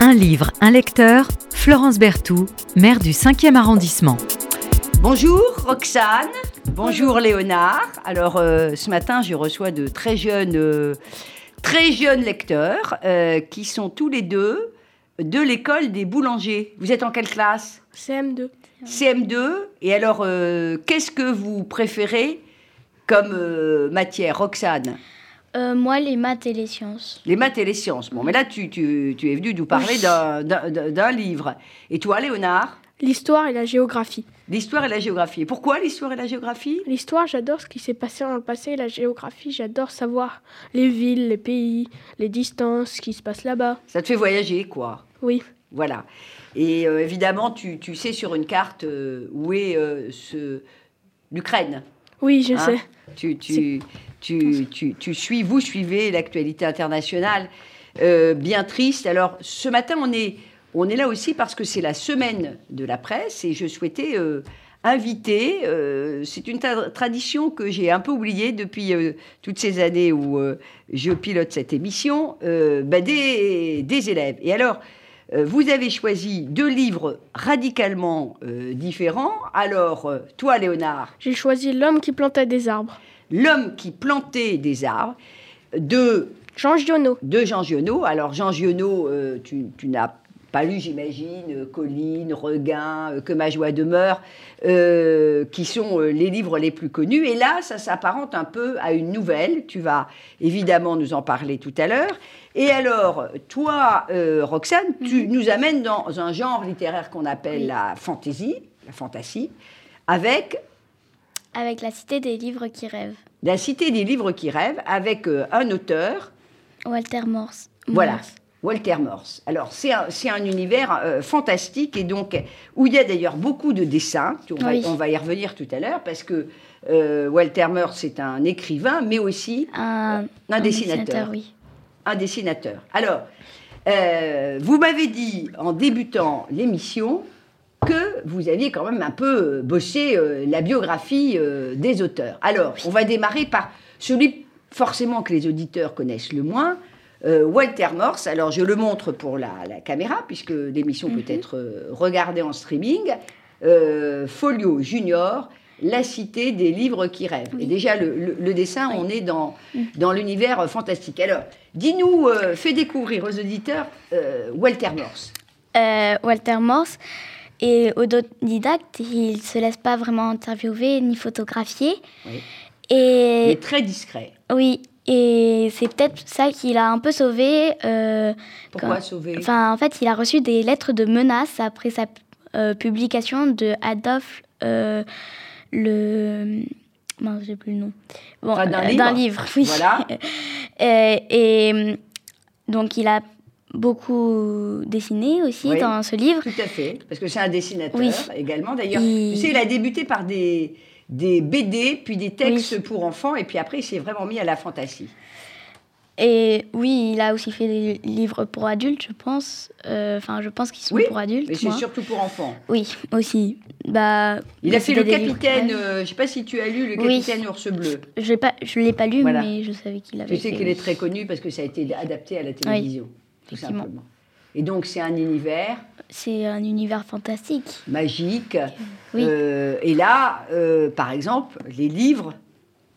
Un livre, un lecteur, Florence Berthoud, maire du 5e arrondissement. Bonjour Roxane, bonjour Léonard. Alors euh, ce matin, je reçois de très jeunes, euh, très jeunes lecteurs euh, qui sont tous les deux de l'école des boulangers. Vous êtes en quelle classe? CM2. CM2. Et alors, euh, qu'est-ce que vous préférez comme euh, matière, Roxane? Euh, moi, les maths et les sciences. Les maths et les sciences. Bon, mais là, tu, tu- tu es venu nous parler d'un- livre. Et toi, Léonard? L'histoire et la géographie. L'histoire et la géographie. Et pourquoi l'histoire et la géographie? L'histoire, j'adore ce qui s'est passé dans le passé. La géographie, j'adore savoir les villes, les pays, les distances, ce qui se passe là-bas. Ça te fait voyager, quoi. Oui. Voilà. Et euh, évidemment, tu, tu sais sur une carte euh, où est euh, ce- l'Ukraine. Oui, je Hein? sais. Tu, tu, tu, tu, tu suis, vous suivez l'actualité internationale. Euh, bien triste. Alors, ce matin, on est, on est là aussi parce que c'est la semaine de la presse et je souhaitais euh, inviter, euh, c'est une tra- tradition que j'ai un peu oubliée depuis toutes ces années où je pilote cette émission, bah, des, des élèves. Et alors, vous avez choisi deux livres radicalement différents. Alors, toi, Léonard, J'ai choisi L'homme qui plantait des arbres. L'homme qui plantait des arbres de, Jean Giono. de Jean Giono. Alors, Jean Giono, euh, tu, tu n'as pas lu, j'imagine, euh, Colline, Regain, euh, Que ma joie demeure, euh, qui sont les livres les plus connus. Et là, ça s'apparente un peu à une nouvelle. Tu vas évidemment nous en parler tout à l'heure. Et alors, toi, euh, Roxane, tu nous amènes dans un genre littéraire qu'on appelle Oui. la fantaisie, la fantasy, avec Avec la cité des livres qui rêvent. la cité des livres qui rêvent, avec euh, un auteur, Walter Morse. Voilà. Walter Morse. Alors, c'est un, un univers euh, fantastique et donc où il y a d'ailleurs beaucoup de dessins. On va, Oui. on va y revenir tout à l'heure parce que euh, Walter Morse, c'est un écrivain, mais aussi Un, un dessinateur. oui. un dessinateur. Alors, euh, vous m'avez dit en débutant l'émission que vous aviez quand même un peu euh, bossé euh, la biographie euh, des auteurs. Alors, on va démarrer par celui forcément que les auditeurs connaissent le moins, euh, Walter Morse. Alors, je le montre pour la, la caméra, puisque l'émission peut être euh, regardée en streaming. Euh, Folio Junior, La cité des livres qui rêvent. Et déjà, le, le- le dessin, Oui. on est dans, dans l'univers fantastique. Alors, dis-nous, euh, fais découvrir aux auditeurs euh, Walter Morse. Euh, Walter Morse est autodidacte. Il se laisse pas vraiment interviewer ni photographier. Oui. Et Il est très discret. oui. Et c'est peut-être ça qui l'a un peu sauvé. euh, Pourquoi quand- Enfin, en fait, il a reçu des lettres de menaces après sa euh, publication de Adolphe euh, le. Mince, j'ai plus le nom. Bon, Enfin, d'un livre. livre, oui. Voilà. Et donc, il a beaucoup dessiné aussi Oui. dans ce livre. Tout à fait, parce que c'est un dessinateur Oui. également. D'ailleurs, Il- tu sais, il a débuté par des, des BD, puis des textes Oui. pour enfants, et puis après, il s'est vraiment mis à la fantasy. Et oui, il a aussi fait des livres pour adultes, je pense. Euh, Enfin, je pense qu'ils sont pour adultes. Mais c'est surtout pour enfants. Oui, aussi. Bah, Il a fait le livres capitaine, pour euh, je ne sais pas si tu as lu le capitaine ours bleu. Je je l'ai pas lu, Voilà. mais je savais qu'il avait Tu sais qu'il est très connu parce que ça a été adapté à la télévision, tout simplement. Et donc, c'est un univers C'est un univers fantastique. magique. Oui. Euh, et là, euh, par exemple, les livres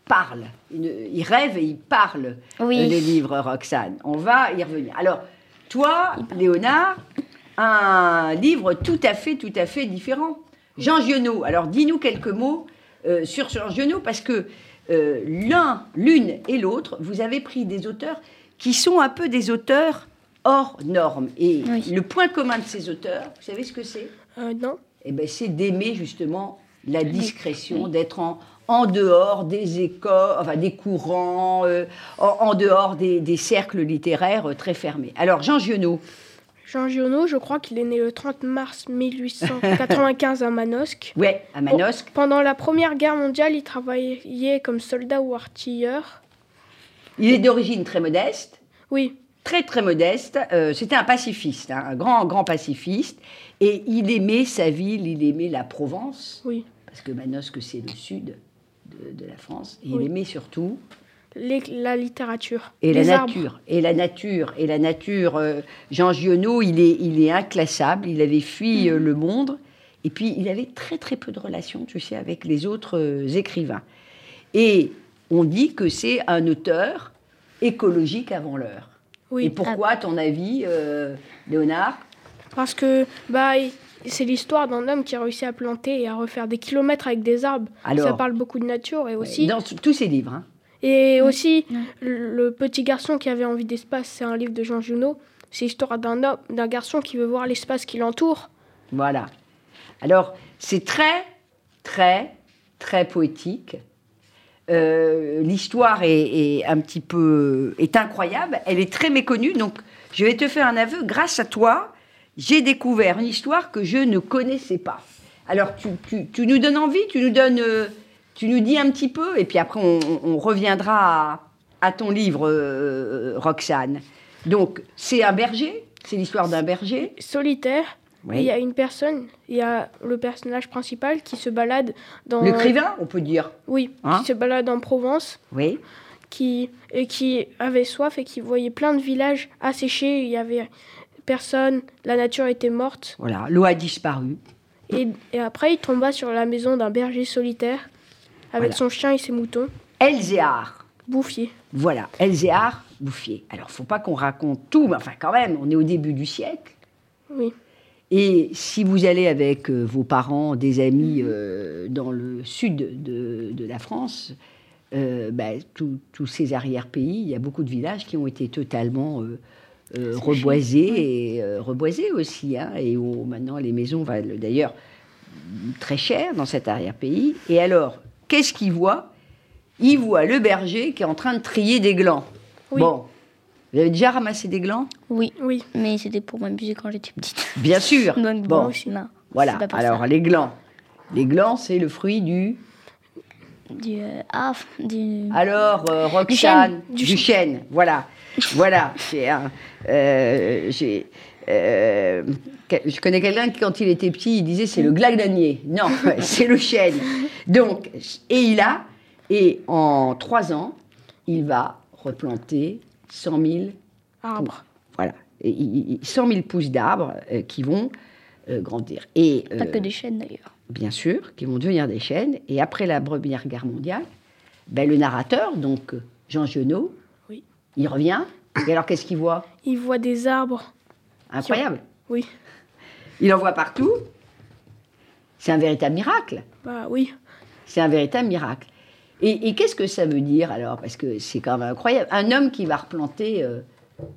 parlent. Ils, rêvent et ils parlent, Oui. euh, les livres, Roxane. On va y revenir. Alors, toi, Léonard, un livre tout à fait, tout à fait différent. Jean Giono. Alors, dis-nous quelques mots euh, sur Jean Giono, parce que l'un, l'une et l'autre, vous avez pris des auteurs qui sont un peu des auteurs hors normes. Et Oui. le point commun de ces auteurs, vous savez ce que c'est? Euh, non. eh ben, c'est d'aimer justement la discrétion, d'être en, en dehors des écoles, enfin des courants, euh, en, en dehors des, des cercles littéraires euh, très fermés. Alors, Jean Giono, Jean Giono, je crois qu'il est né le 30 mars 1895 à Manosque. ouais, à Manosque, Pendant la Première Guerre mondiale, il travaillait comme soldat ou artilleur. il est d'origine très modeste, Oui, très très modeste. euh, C'était un pacifiste, hein, un grand grand pacifiste, et il aimait sa ville, il aimait la Provence, oui. parce que Manosque c'est le sud de, de la France, et Oui. il aimait surtout les- la littérature. Et les la arbres. nature, et la nature, et la nature. euh, Jean Giono, il est, il est inclassable. Il avait fui euh, le monde, et puis il avait très très peu de relations, tu sais, avec les autres écrivains. Et on dit que c'est un auteur écologique avant l'heure. Oui, Et pourquoi, à ton avis, euh, Léonard? Parce que bah, c'est l'histoire d'un homme qui a réussi à planter et à refaire des kilomètres avec des arbres. Alors Ça parle beaucoup de nature et aussi, Dans tous ses livres. hein. et aussi le petit garçon qui avait envie d'espace, c'est un livre de Jean Junot. C'est l'histoire d'un homme, d'un garçon qui veut voir l'espace qui l'entoure. Voilà. Alors, c'est très, très, très poétique. Euh, L'histoire est, un petit peu est incroyable. Elle est très méconnue. Donc, je vais te faire un aveu. Grâce à toi, j'ai découvert une histoire que je ne connaissais pas. Alors, tu, nous donnes envie, tu nous donnes, tu nous dis un petit peu, et puis après, on, reviendra à, à ton livre, euh, Roxane. Donc, c'est un berger? C'est l'histoire d'un berger? Solitaire, Oui. il y a une personne, il y a le personnage principal qui se balade dans. L'écrivain, on peut dire. Oui, Hein qui se balade en Provence. Oui. qui, et qui avait soif et qui voyait plein de villages asséchés. Il y avait personne, la nature était morte. Voilà, l'eau a disparu. Et, et après, il tomba sur la maison d'un berger solitaire avec Voilà. son chien et ses moutons, Elzéar, bouffier. voilà, Elzéar Bouffier. Alors, faut pas qu'on raconte tout, mais enfin, quand même, on est au début du siècle. Oui, Et si vous allez avec euh, vos parents, des amis euh, dans le sud de, de la France, euh, ben, tous- ces arrière-pays, il y a beaucoup de villages qui ont été totalement euh, reboisés et reboisés aussi. hein, et où maintenant les maisons valent d'ailleurs très cher dans cet arrière-pays. Et alors, qu'est-ce qu'il voit Il voit le berger qui est en train de trier des glands. Oui. Bon, vous avez déjà ramassé des glands Oui, oui. mais c'était pour m'amuser quand j'étais petite. Bien sûr. Donc Bon. bon, non. Voilà, c'est pas pour alors ça. les glands. Les glands, c'est le fruit du. Du, euh, ah, du... Alors, euh, Roxane, Du du, chêne. chêne. Voilà. voilà. J'ai un. euh, j'ai, euh, je connais quelqu'un qui, quand il était petit, il disait c'est le glagnanier. Non, c'est le chêne. Donc, et il a. Et en trois ans, il va replanter 100 000 Arbre. Voilà. Et il- il- 100 000 pousses d'arbres euh, qui vont euh, grandir. Et, Pas euh, que des chaînes d'ailleurs. bien sûr, qui vont devenir des chaînes. Et après la Première Guerre mondiale, ben, le narrateur, donc euh, Jean Genot, Oui. il revient. Et alors, qu'est-ce qu'il voit? Il voit des arbres. Incroyable. Oui, Il en voit partout. C'est un véritable miracle. bah oui. C'est un véritable miracle. Et, et qu'est-ce que ça veut dire alors? Parce que c'est quand même incroyable. Un homme qui va replanter euh,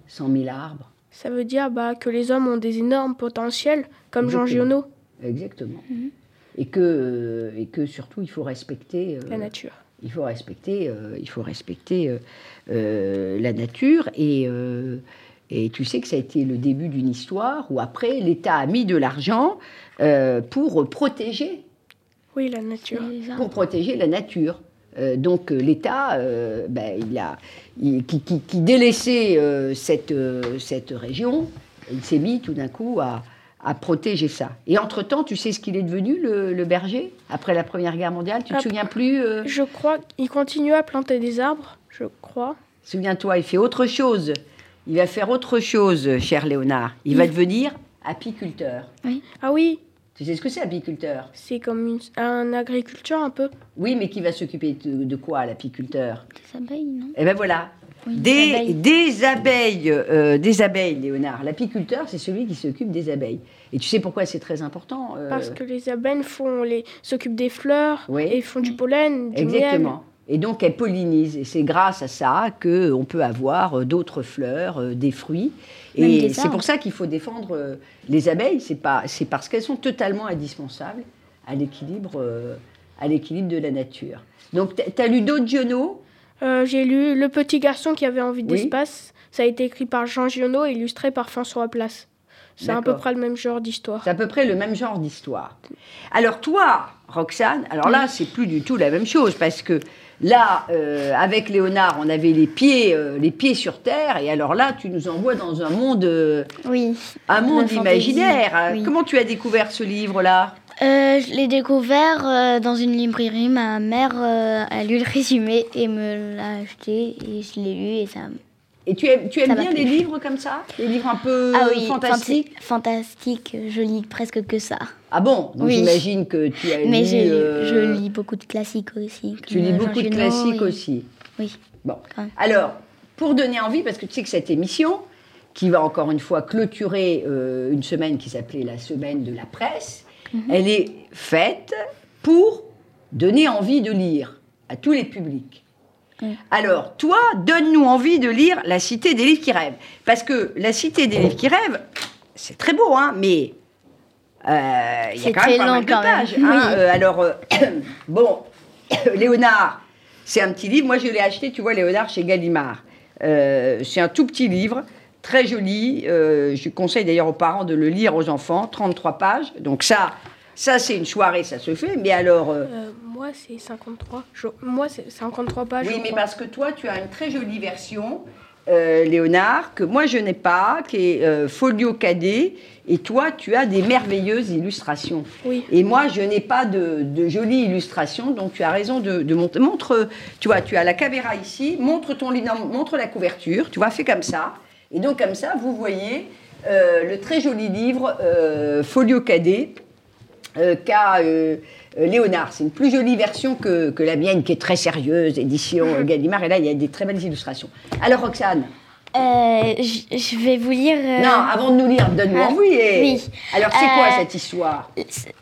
100 000 arbres. Ça veut dire bah, que les hommes ont des énormes potentiels, comme Jean Exactement. Giono, Exactement. Et, que, euh, et que surtout, il faut respecter. euh, la nature. Il faut respecter, euh, il faut respecter euh, euh, la nature. Et, euh, et tu sais que ça a été le début d'une histoire où après, l'État a mis de l'argent euh, pour protéger, Oui, la nature. Pour protéger la nature. Euh, donc euh, l'État, euh, ben, il a, il- qui, qui- qui délaissait euh, cette, euh, cette région, il s'est mis tout d'un coup à, à protéger ça. Et entre-temps, tu sais ce qu'il est devenu, le, le berger, après la Première Guerre mondiale? Tu te Après- souviens plus euh? Je crois qu'il continue à planter des arbres, je crois. Souviens-toi, il fait autre chose. Il va faire autre chose, cher Léonard. Il va devenir apiculteur. Ah oui, Tu sais ce que c'est, apiculteur? C'est comme une, un agriculteur un peu. Oui, mais qui va s'occuper de, de quoi, l'apiculteur? Des abeilles, non? Eh bien voilà, Oui, des, abeilles. des abeilles, euh, des abeilles, Léonard. L'apiculteur, c'est celui qui s'occupe des abeilles. Et tu sais pourquoi c'est très important euh, Parce que les abeilles font les s'occupent des fleurs Oui. et font du pollen, du miel. Et donc, elles pollinisent. Et c'est grâce à ça qu'on peut avoir euh, d'autres fleurs, euh, des fruits. Même Et c'est pour ça qu'il faut défendre euh, les abeilles. C'est pas, c'est parce qu'elles sont totalement indispensables à l'équilibre, à l'équilibre de la nature. Donc, tu as lu d'autres Giono Euh, J'ai lu Le petit garçon qui avait envie Oui. d'espace. Ça a été écrit par Jean Giono et illustré par François Place. C'est à peu près le même genre d'histoire. C'est à peu près le même genre d'histoire. Alors toi, Roxane, alors là, c'est plus du tout la même chose parce que là, euh, avec Léonard, on avait les pieds, euh, les pieds sur terre, et alors là, tu nous envoies dans un monde, euh, Oui. un monde imaginaire. oui. Comment tu as découvert ce livre-là? Je l'ai découvert dans une librairie. Ma mère a lu le résumé et me l'a acheté et je l'ai lu et ça. Et tu aimes, tu bien les livres comme ça? Les livres un peu ah oui, fantastiques? fanti- fantastique. Je lis presque que ça. Ah bon? Donc Oui. j'imagine que tu as Mais lu... je, euh, je lis beaucoup de classiques aussi. Tu lis beaucoup de classiques et- aussi. Oui. Bon. Alors, pour donner envie, parce que tu sais que cette émission, qui va encore une fois clôturer euh, une semaine qui s'appelait la semaine de la presse, Mhm. elle est faite pour donner envie de lire à tous les publics. Oui. Alors, toi, donne-nous envie de lire La Cité des livres qui rêvent. Parce que La Cité des livres qui rêvent, c'est très beau, hein, mais euh, il y a C'est quand même très pas long mal de pages. hein. Oui. Euh, alors, euh, bon, Léonard, c'est un petit livre. Moi, je l'ai acheté, tu vois, Léonard, chez Gallimard. Euh, c'est un tout petit livre, très joli. Euh, je conseille d'ailleurs aux parents de le lire aux enfants, 33 pages. Donc ça, ça c'est une soirée, ça se fait. Mais alors, euh, Euh, moi, c'est 53. Je- moi, c'est 53 pages. oui, mais crois. parce que toi, tu as une très jolie version, euh, Léonard, que moi je n'ai pas, qui est euh, folio cadet. Et toi, tu as des merveilleuses illustrations. Oui. Et moi, je n'ai pas de, de jolies illustrations, donc tu as raison de, de montrer. Montre, tu vois, tu as la caméra ici, montre ton livre, non, montre la couverture, tu vois, fais comme ça. Et donc, comme ça, vous voyez euh, le très joli livre Folio Cadet euh, qu'a euh, Léonard. C'est une plus jolie version que, que la mienne, qui est très sérieuse, édition euh, Gallimard. Et là, il y a des très belles illustrations. Alors, Roxane, Euh, je vais vous lire. euh, non, avant de nous lire, donne-nous ah, envie. et- oui. Alors, c'est quoi Euh, cette histoire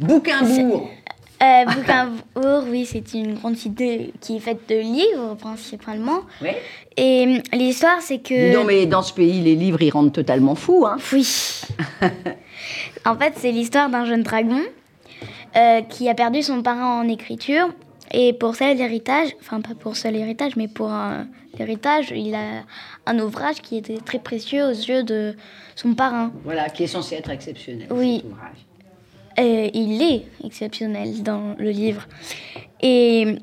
Bouquinbourg. Euh, Bouquinbourg, oui, c'est une grande cité qui est faite de livres principalement. Oui. Et l'histoire, c'est que. Donc, mais dans ce pays, les livres, ils rendent totalement fous. Hein. Oui. en fait, c'est l'histoire d'un jeune dragon euh, qui a perdu son parent en écriture. Et pour seul héritage, enfin pas pour seul héritage, mais pour un héritage, il a un ouvrage qui était très précieux aux yeux de son parrain. Voilà, qui est censé être exceptionnel. Oui. cet ouvrage. Et il est exceptionnel dans le livre. Et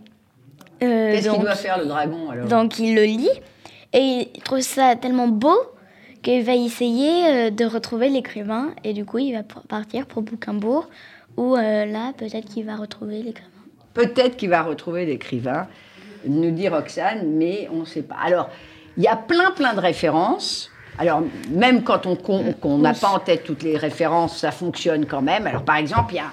euh, Qu'est-ce qu'il doit faire, le dragon, alors? Donc il le lit et il trouve ça tellement beau qu'il va essayer euh, de retrouver l'écrivain et du coup il va partir pour Bouquinbourg où euh, là peut-être qu'il va retrouver l'écrivain. Peut-être qu'il va retrouver l'écrivain, nous dit Roxane, mais on ne sait pas. Alors, il y a plein, plein de références. Alors, même quand on qu'on n'a pas en tête toutes les références, ça fonctionne quand même. Alors, par exemple, il y a,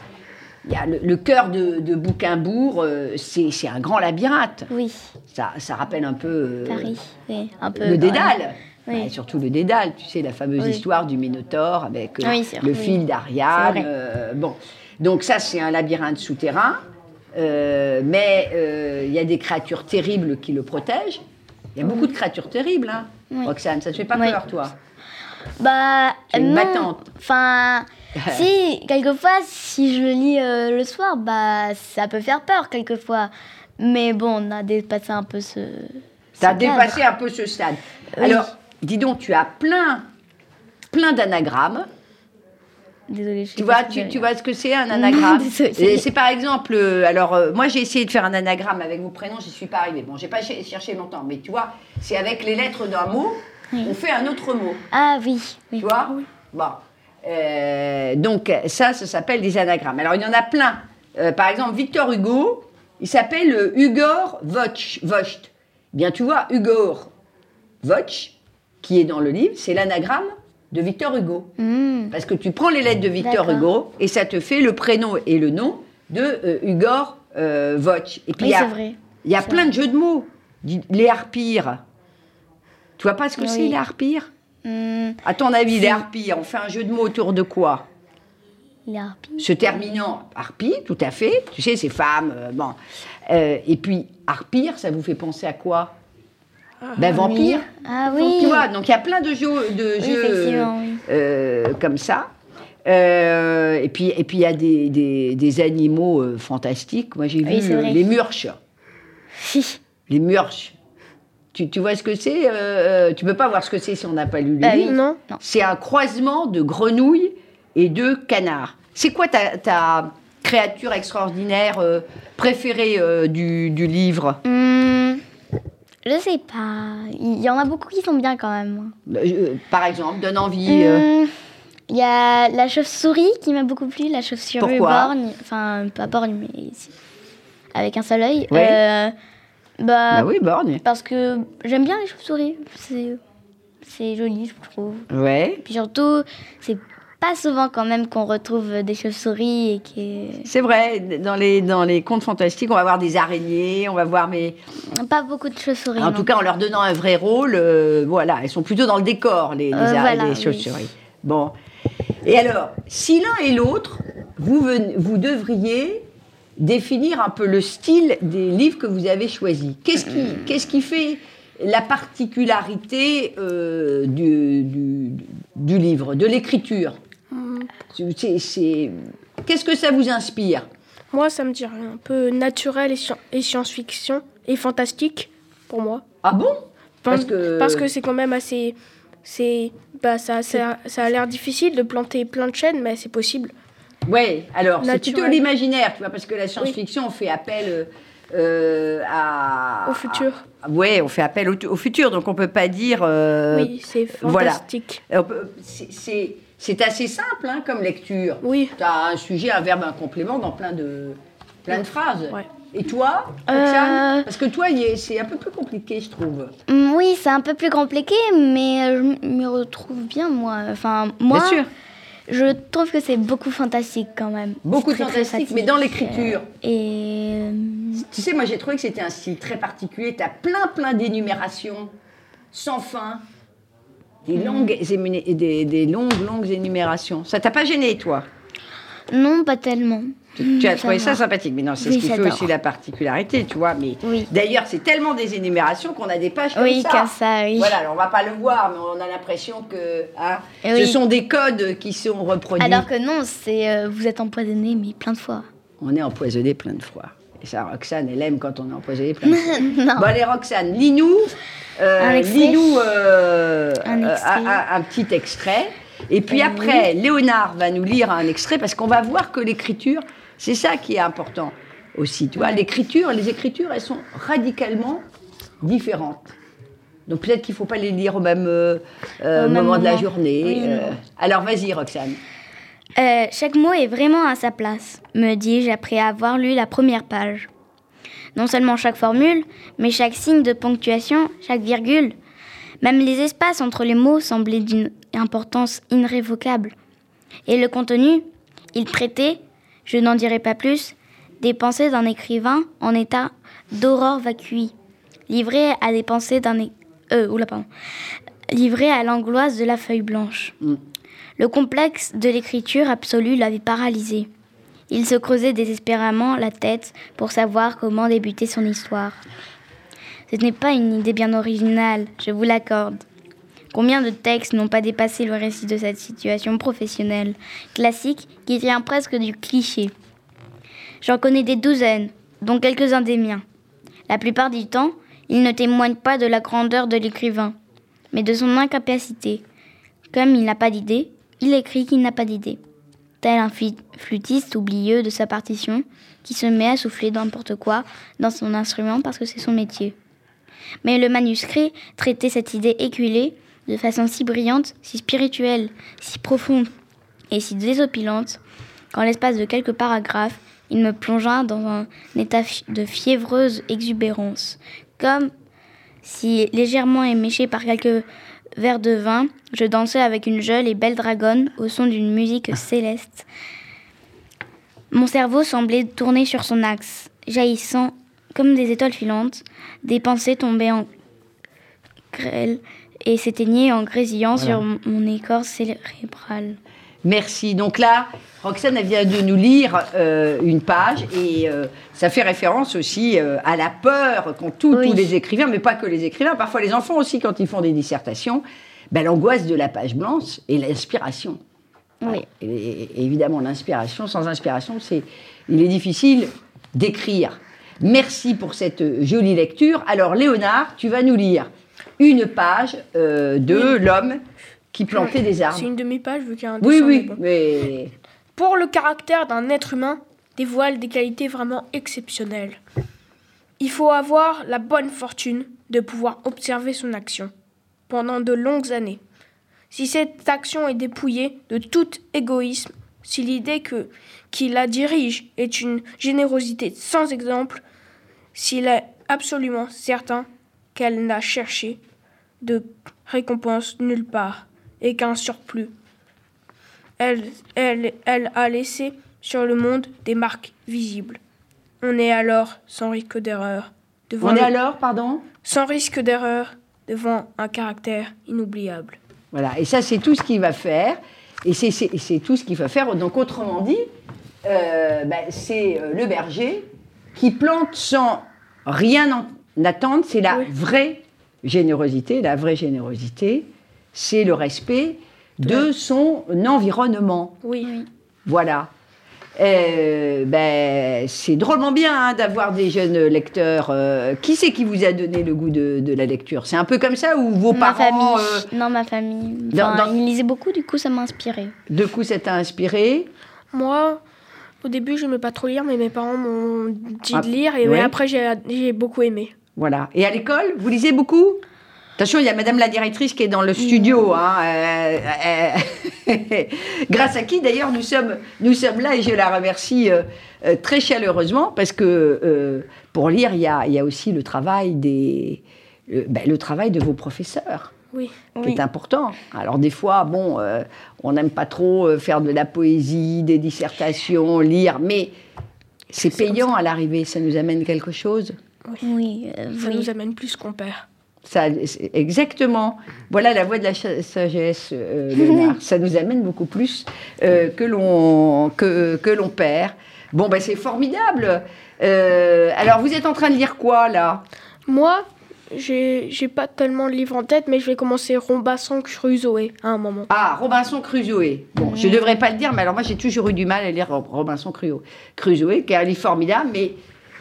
il y a le, le cœur de, de Bouquinbourg, euh, c'est un grand labyrinthe. Oui, Ça, ça rappelle un peu euh, Paris, oui, un peu. le dédale. même. Oui. Bah, surtout le dédale, tu sais, la fameuse Oui. histoire du Minotaure avec euh, Oui, le fil d'Ariane. Euh, bon, donc ça, c'est un labyrinthe souterrain, euh, mais euh, il y a des créatures terribles qui le protègent. Il y a beaucoup de créatures terribles, hein. Oui. Roxane, ça te fait pas Oui. peur, toi Bah une non. battante. Enfin, si quelquefois si je le lis euh, le soir, bah ça peut faire peur quelquefois. Mais bon, on a dépassé un peu ce. Tu as ce cadre. dépassé un peu ce stade. Oui. Alors, dis donc, tu as plein, plein d'anagrammes. Désolée, je Tu vois, ce que tu, vois ce que c'est un anagramme C'est par exemple, euh, alors euh, moi j'ai essayé de faire un anagramme avec vos prénoms, j'y suis pas arrivée. Bon, j'ai pas ch- cherché longtemps, mais tu vois, c'est avec les lettres d'un mot, on fait un autre mot. Ah oui, oui. Tu vois Bon. Euh, donc ça, ça s'appelle des anagrammes. Alors il y en a plein. Euh, par exemple, Victor Hugo, il s'appelle Hugor Vocht. Vocht. Bien, tu vois, Hugor Vocht, qui est dans le livre, c'est l'anagramme de Victor Hugo. Hmm. Parce que tu prends les lettres de Victor. Hugo et ça te fait le prénom et le nom de euh, Hugor euh, Vogt. Et puis il Oui, y a, c'est vrai. il y a C'est plein de jeux de mots. Les harpires. Tu vois pas ce que Oui. c'est les harpires? Hmm, À ton avis, les harpires, on fait un jeu de mots autour de quoi? Les harpies. Se terminant harpie, tout à fait. Tu sais, c'est femmes. euh, bon. Euh, et puis harpire, ça vous fait penser à quoi? Ben vampire. Ah oui. Tu vois, donc il y a plein de jeux, de Oui, jeux effectivement, oui. euh, comme ça. Euh, et puis et puis il y a des, des- des animaux euh, fantastiques. Moi j'ai Oui, vu vrai. les murches. Les murches. Tu, tu vois ce que c'est Tu peux pas voir ce que c'est si on n'a pas lu le Bah livre. Non. C'est un croisement de grenouille et de canard. C'est quoi ta, ta créature extraordinaire préférée du, du livre? Hmm, je sais pas. Il y en a beaucoup qui sont bien quand même. Euh, je- Par exemple, donne envie. euh, Hmm, Il y a la chauve-souris qui m'a beaucoup plu, la chauve-souris borgne, enfin pas borgne mais ici, avec un seul œil. Ouais. Euh, bah, Bah oui, borgne. parce que j'aime bien les chauves-souris, c'est c'est joli je trouve. Ouais. Puis surtout, c'est pas souvent quand même qu'on retrouve des chauves-souris et C'est vrai, dans les, dans les contes fantastiques, on va voir des araignées, on va voir, mais pas beaucoup de chauves-souris. en non. tout cas, en leur donnant un vrai rôle, euh, voilà, elles sont plutôt dans le décor, les, les, Euh, voilà, les oui. chauves-souris. Bon. Et alors, si l'un et l'autre, vous, ven- vous devriez définir un peu le style des livres que vous avez choisis. Qu'est-ce qui, qu'est-ce qui fait la particularité euh, du, du- du livre, de l'écriture? Qu'est-ce que ça vous inspire Moi, ça me dirait un peu naturel et, sci- et science-fiction et fantastique pour moi. Ah bon? Parce que- parce que c'est quand même assez. C'est, bah, ça, ça, ça a l'air difficile de planter plein de chaînes, mais c'est possible. Oui, alors c'est plutôt l'imaginaire, tu vois, parce que la science-fiction, on fait appel euh, euh, à... Au futur. Oui, on fait appel au, au futur, donc on peut pas dire... euh, oui, c'est voilà. fantastique. peut- c'est- C'est assez simple hein, comme lecture. Oui. Tu as un sujet, un verbe, un complément dans plein de, plein de phrases. Ouais. Et toi, Euh, Parce que toi, c'est un peu plus compliqué, je trouve. Mm, Oui, c'est un peu plus compliqué, mais je me retrouve bien moi. Enfin, moi, Bien sûr. je trouve que c'est beaucoup fantastique quand même. Beaucoup très, fantastique, mais dans l'écriture. Et euh, Tu sais, moi j'ai trouvé que c'était un style très particulier. Tu as plein, plein d'énumérations sans fin. Des Mm. longues, des, des longues, longues énumérations. Ça t'a pas gêné, toi? Non, pas tellement. Tu, tu as trouvé ça sympathique. Mais non, c'est Oui, ce qui fait aussi la particularité, tu vois. Mais Oui. D'ailleurs, c'est tellement des énumérations qu'on a des pages comme Oui, ça. comme ça, oui. Voilà, alors on va pas le voir, mais on a l'impression que hein, Et ce sont des codes qui sont reproduits. Alors que non, c'est euh, vous êtes empoisonné, mais plein de fois. On est empoisonné plein de fois. Et ça, Roxane, elle aime quand on est empoisonné plein de non. Bon, allez, Roxane, lis-nous euh, lis-nous, euh, Un euh, extrait. un, petit extrait. Et puis Oui. après, Léonard va nous lire un extrait parce qu'on va voir que l'écriture, c'est ça qui est important aussi. Tu vois, l'écriture, les écritures, elles sont radicalement différentes. Donc peut-être qu'il ne faut pas les lire au même, euh, euh, Au moment de la journée. Oui, euh. Alors vas-y, Roxane. Euh, chaque mot est vraiment à sa place, me dis-je après avoir lu la première page. Non seulement chaque formule, mais chaque signe de ponctuation, chaque virgule. Même les espaces entre les mots semblaient d'une importance irrévocable. Et le contenu, il traitait, je n'en dirai pas plus, des pensées d'un écrivain en état d'aurore vacui, livré à des pensées d'un... Euh, oula, pardon. Livré à l'angoisse de la feuille blanche. Le complexe de l'écriture absolue l'avait paralysé. Il se creusait désespérément la tête pour savoir comment débuter son histoire. Ce n'est pas une idée bien originale, je vous l'accorde. Combien de textes n'ont pas dépassé le récit de cette situation professionnelle, classique, qui vient presque du cliché? J'en connais des douzaines, dont quelques-uns des miens. La plupart du temps, ils ne témoignent pas de la grandeur de l'écrivain, mais de son incapacité. Comme il n'a pas d'idée, il écrit qu'il n'a pas d'idée. Tel un flûtiste oublieux de sa partition qui se met à souffler n'importe quoi dans son instrument parce que c'est son métier. Mais le manuscrit traitait cette idée éculée de façon si brillante, si spirituelle, si profonde et si désopilante qu'en l'espace de quelques paragraphes, il me plongea dans un état de fiévreuse exubérance, comme si, légèrement éméché par quelques verres de vin, je dansais avec une jeune et belle dragonne au son d'une musique céleste. Mon cerveau semblait tourner sur son axe, jaillissant comme des étoiles filantes. Des pensées tombaient en grêle et s'éteignaient en grésillant Voilà. sur mon écorce cérébrale. Merci. Donc là, Roxane vient de nous lire euh, une page et euh, ça fait référence aussi euh, à la peur qu'ont tous, Oui. tous les écrivains, mais pas que les écrivains, parfois les enfants aussi quand ils font des dissertations, ben, l'angoisse de la page blanche et l'inspiration. Oui. Et, et évidemment, l'inspiration, sans inspiration, c'est, il est difficile d'écrire. Merci pour cette jolie lecture. Alors, Léonard, tu vas nous lire une page de l'homme qui plantait des arbres. C'est une demi-page vu qu'il y a un Oui, dessin, mais oui, bon. mais Pour le caractère d'un être humain, dévoile des qualités vraiment exceptionnelles. Il faut avoir la bonne fortune de pouvoir observer son action pendant de longues années. Si cette action est dépouillée de tout égoïsme, si l'idée que qui la dirige est une générosité sans exemple, s'il est absolument certain qu'elle n'a cherché de récompense nulle part et qu'un surplus, elle, elle, elle a laissé sur le monde des marques visibles. On est alors sans risque d'erreur. devant On est le- alors, pardon? Sans risque d'erreur devant un caractère inoubliable. Voilà, et ça, c'est tout ce qu'il va faire. Et c'est- tout ce qu'il va faire. Donc, autrement dit, euh, ben, c'est euh, le berger qui plante sans rien en attendre. C'est la Oui. vraie générosité. La vraie générosité, c'est le respect de son environnement. Oui. Oui. Voilà. Euh, ben, c'est drôlement bien hein, d'avoir des jeunes lecteurs. euh, qui c'est qui vous a donné le goût de, de la lecture? C'est un peu comme ça ou vos Ma parents famille. euh, Non, ma famille. Dans- Enfin, dans- Ils lisaient beaucoup, du coup, ça m'a inspiré. De coup, ça t'a inspiré Moi, au début, je n'aimais pas trop lire, mais mes parents m'ont dit Ah, de lire et ouais. après, j'ai j'ai beaucoup aimé. Voilà. Et à l'école, vous lisez beaucoup? Attention, il y a Madame la directrice qui est dans le studio. hein, euh, euh, grâce à qui, d'ailleurs, nous sommes, nous sommes là et je la remercie euh, euh, très chaleureusement parce que euh, pour lire, il y a, il y a aussi le travail, des, le, ben, le travail de vos professeurs Oui. qui est important. Alors des fois, bon, euh, on n'aime pas trop euh, faire de la poésie, des dissertations, lire, mais c'est payant à l'arrivée, ça nous amène quelque chose? Oui, euh, Ça oui. nous amène plus qu'on perd. Ça, exactement. Voilà la voie de la sagesse, euh, Léonard. Ça nous amène beaucoup plus euh, que l'on que, que l'on perd. Bon, ben c'est formidable. Euh, alors, vous êtes en train de lire quoi là? Moi, j'ai j'ai pas tellement de livres en tête, mais je vais commencer Robinson Crusoe à un moment. Ah, Robinson Crusoe. Bon, je ne devrais pas le dire, mais alors moi j'ai toujours eu du mal à lire Rob- Robinson Crusoe, Crusoe qui est un livre formidable, mais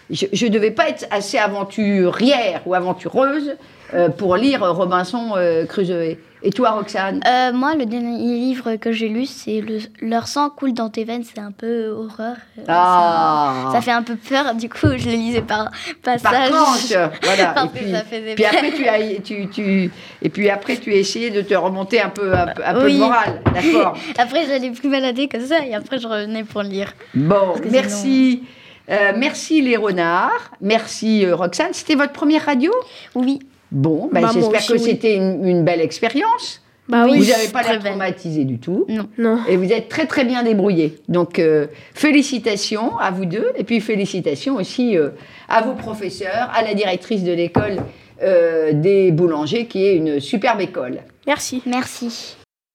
je ne devais pas être assez aventurière ou aventureuse euh, pour lire Robinson euh, Crusoe. Et toi, Roxane Euh, moi, le dernier livre que j'ai lu, c'est le... Leur sang coule dans tes veines. C'est un peu horreur. Ah ça, ça fait un peu peur. Du coup, je le lisais par Par passage. tranche, voilà. Et puis, après tu as, tu, tu, et puis après tu as essayé de te remonter un peu, un, peu morale, d'accord Après, j'allais plus balader que ça. Et après, je revenais pour lire. Bon, merci. Euh, merci les renards, merci euh, Roxane. C'était votre première radio? Oui. Bon, ben, Bah, moi j'espère que oui. c'était une, une belle expérience. Bah vous n'avez pas l'air traumatisé du tout. Non. Et vous êtes très très bien débrouillés. Donc euh, félicitations à vous deux et puis félicitations aussi euh, à vos professeurs, à la directrice de l'école euh, des boulangers qui est une superbe école. Merci. Merci.